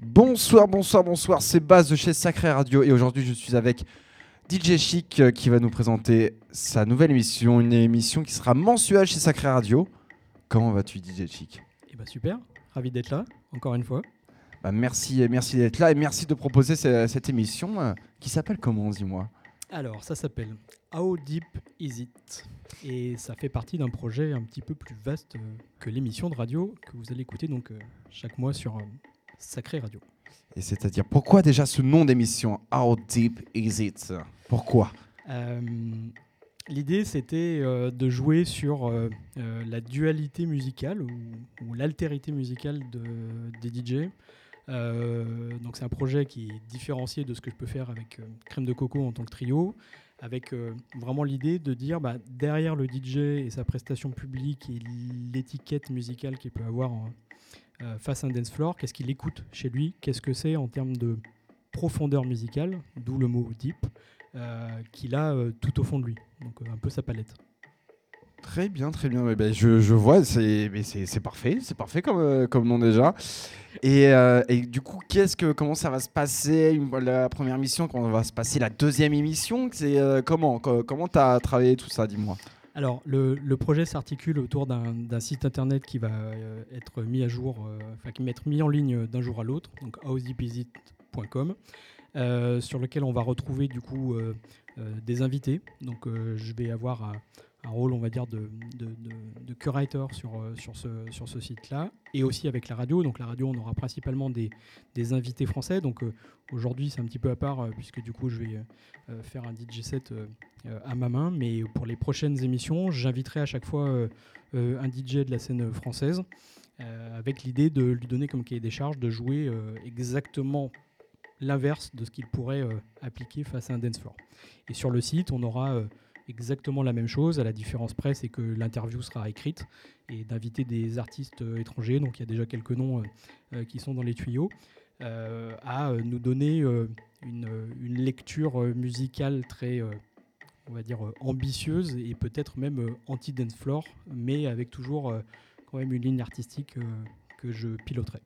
Bonsoir, bonsoir, bonsoir, c'est Baz de chez Sacré Radio et aujourd'hui je suis avec DJ Chic euh, qui va nous présenter sa nouvelle émission, une émission qui sera mensuelle chez Sacré Radio. Comment vas-tu DJ Chic? Eh ben super, ravi d'être là, encore une fois. Bah, merci, merci d'être là et merci de proposer ce- cette émission euh, qui s'appelle comment, dis-moi? Alors, ça s'appelle How Deep Is It? Et ça fait partie d'un projet un petit peu plus vaste euh, que l'émission de radio que vous allez écouter donc euh, chaque mois sur euh, Sacré Radio. Et c'est-à-dire pourquoi déjà ce nom d'émission How Deep Is It? Pourquoi? Euh, L'idée, c'était euh, de jouer sur euh, la dualité musicale ou, ou l'altérité musicale de, des DJ. Euh, donc c'est un projet qui est différencié de ce que je peux faire avec euh, Crème de Coco en tant que trio, avec euh, vraiment l'idée de dire bah, derrière le DJ et sa prestation publique et l'étiquette musicale qu'il peut avoir face à un dance floor, qu'est-ce qu'il écoute chez lui, qu'est-ce que c'est en termes de profondeur musicale, d'où le mot deep, qu'il a tout au fond de lui, donc un peu sa palette. Très bien, très bien. Ouais, ben, je, je vois, c'est parfait, c'est parfait comme, euh, comme nom déjà. Et, euh, et du coup, qu'est-ce que comment ça va se passer la première émission, comment va se passer la deuxième émission C'est euh, comment co- comment t'as travaillé tout ça, dis-moi. Alors, le, le projet s'articule autour d'un site internet qui va être mis à jour, enfin qui va être mis en ligne d'un jour à l'autre, donc howsdeepisit.com, euh, sur lequel on va retrouver du coup des invités. Donc, je vais avoir un, rôle, on va dire, de, curator sur, euh, sur ce, sur ce site-là, et aussi avec la radio. Donc, la radio, on aura principalement des, des invités français. Donc, euh, aujourd'hui, c'est un petit peu à part, euh, puisque du coup, je vais faire un DJ set à ma main. Mais pour les prochaines émissions, j'inviterai à chaque fois un DJ de la scène française, avec l'idée de lui donner comme cahier des charges de jouer exactement l'inverse de ce qu'il pourrait appliquer face à un dance floor. Et sur le site, on aura exactement la même chose, à la différence près, c'est que l'interview sera écrite et d'inviter des artistes euh, étrangers, donc il y a déjà quelques noms euh, euh, qui sont dans les tuyaux, à nous donner une, une lecture musicale très, on va dire, ambitieuse et peut-être même anti-dance floor, mais avec toujours quand même une ligne artistique que je piloterai.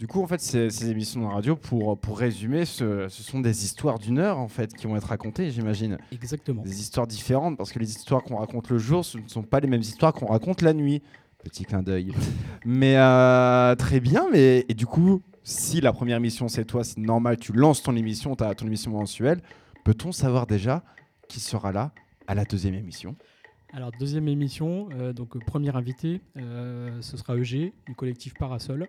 Du coup, en fait, ces, ces émissions de radio, pour pour résumer, ce, ce sont des histoires d'une heure en fait qui vont être racontées, j'imagine. Exactement. Des histoires différentes parce que les histoires qu'on raconte le jour, ce ne sont pas les mêmes histoires qu'on raconte la nuit. Petit clin d'œil. mais euh, très bien. Mais et du coup, si la première émission c'est toi, c'est normal, tu lances ton émission, tu as ton émission mensuelle. Peut-on savoir déjà qui sera là à la deuxième émission? Alors, deuxième émission, euh, donc euh, premier invité, euh, ce sera EG du collectif Parasol.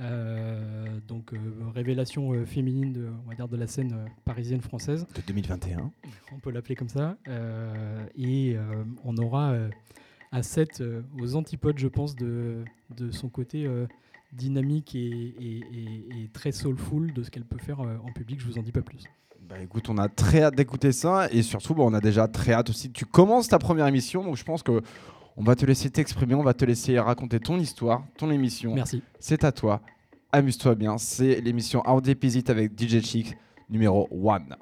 Euh, donc, euh, révélation euh, féminine de, on va dire, de la scène parisienne française, De 2021. on peut l'appeler comme ça. Et on aura set euh, aux antipodes, je pense, de, de son côté dynamique et, et- et- et très soulful de ce qu'elle peut faire en public. Je vous en dis pas plus. Bah écoute, on a très hâte d'écouter ça et surtout, bah, on a déjà très hâte aussi. Tu commences ta première émission, donc je pense que on va te laisser t'exprimer, on va te laisser raconter ton histoire, ton émission. Merci. C'est à toi. Amuse-toi bien. C'est l'émission How Deep Is It avec DJ Chic numéro 1.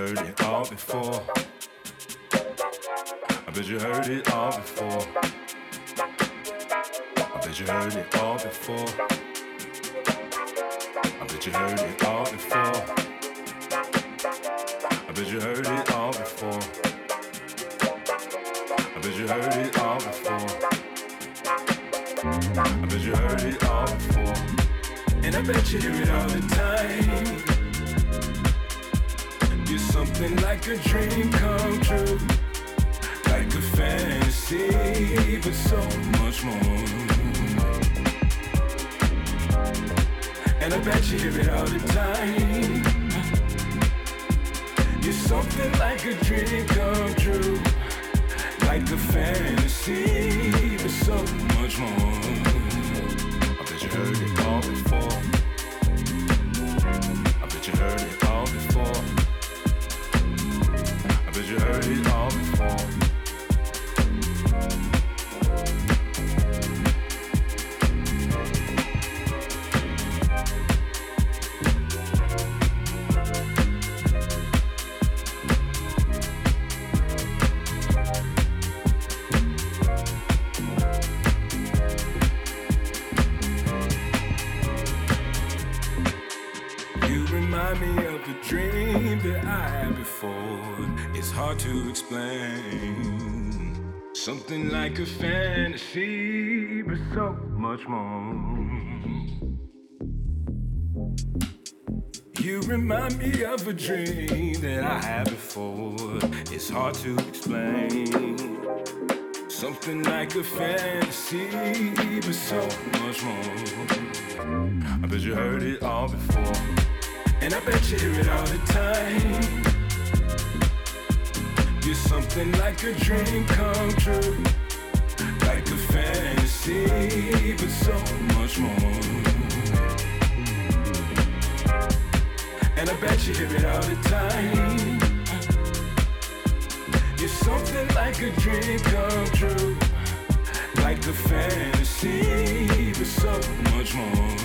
heard it. so much more. And I bet you hear it all the time. You're something like a dream come true. Like a fantasy, but so much more. I bet you heard it all before. I bet you heard it all before. I bet you heard it like a fantasy, but so much more. You remind me of a dream that I had before. It's hard to explain. Something like a fantasy, but so much more. I bet you heard it all before, and I bet you hear it all the time. You're something like a dream come true see, but so much more. And I bet you hear it all the time. You're something like a dream come true, like a fantasy, but so much more.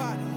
everybody.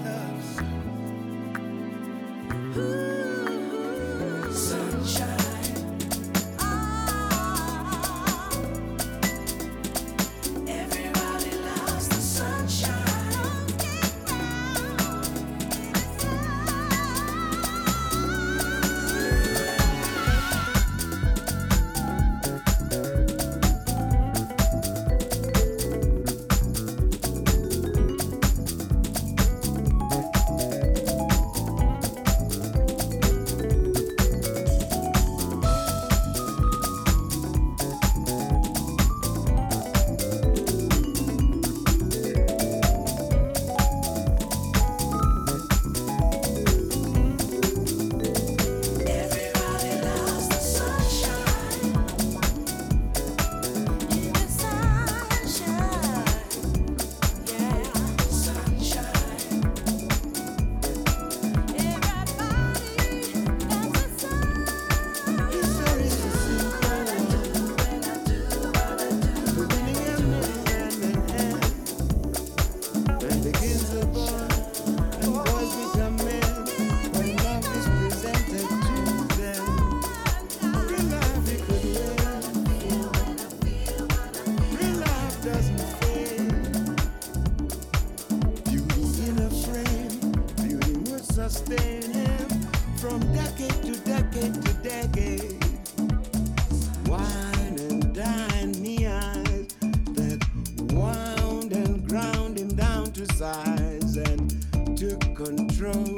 size and took control,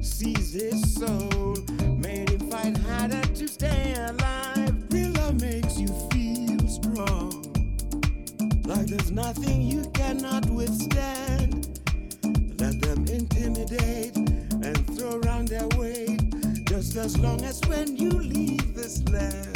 seized his soul, made him fight harder to stay alive. Real love makes you feel strong, like there's nothing you cannot withstand. Let them intimidate and throw around their weight, just as long as when you leave this land.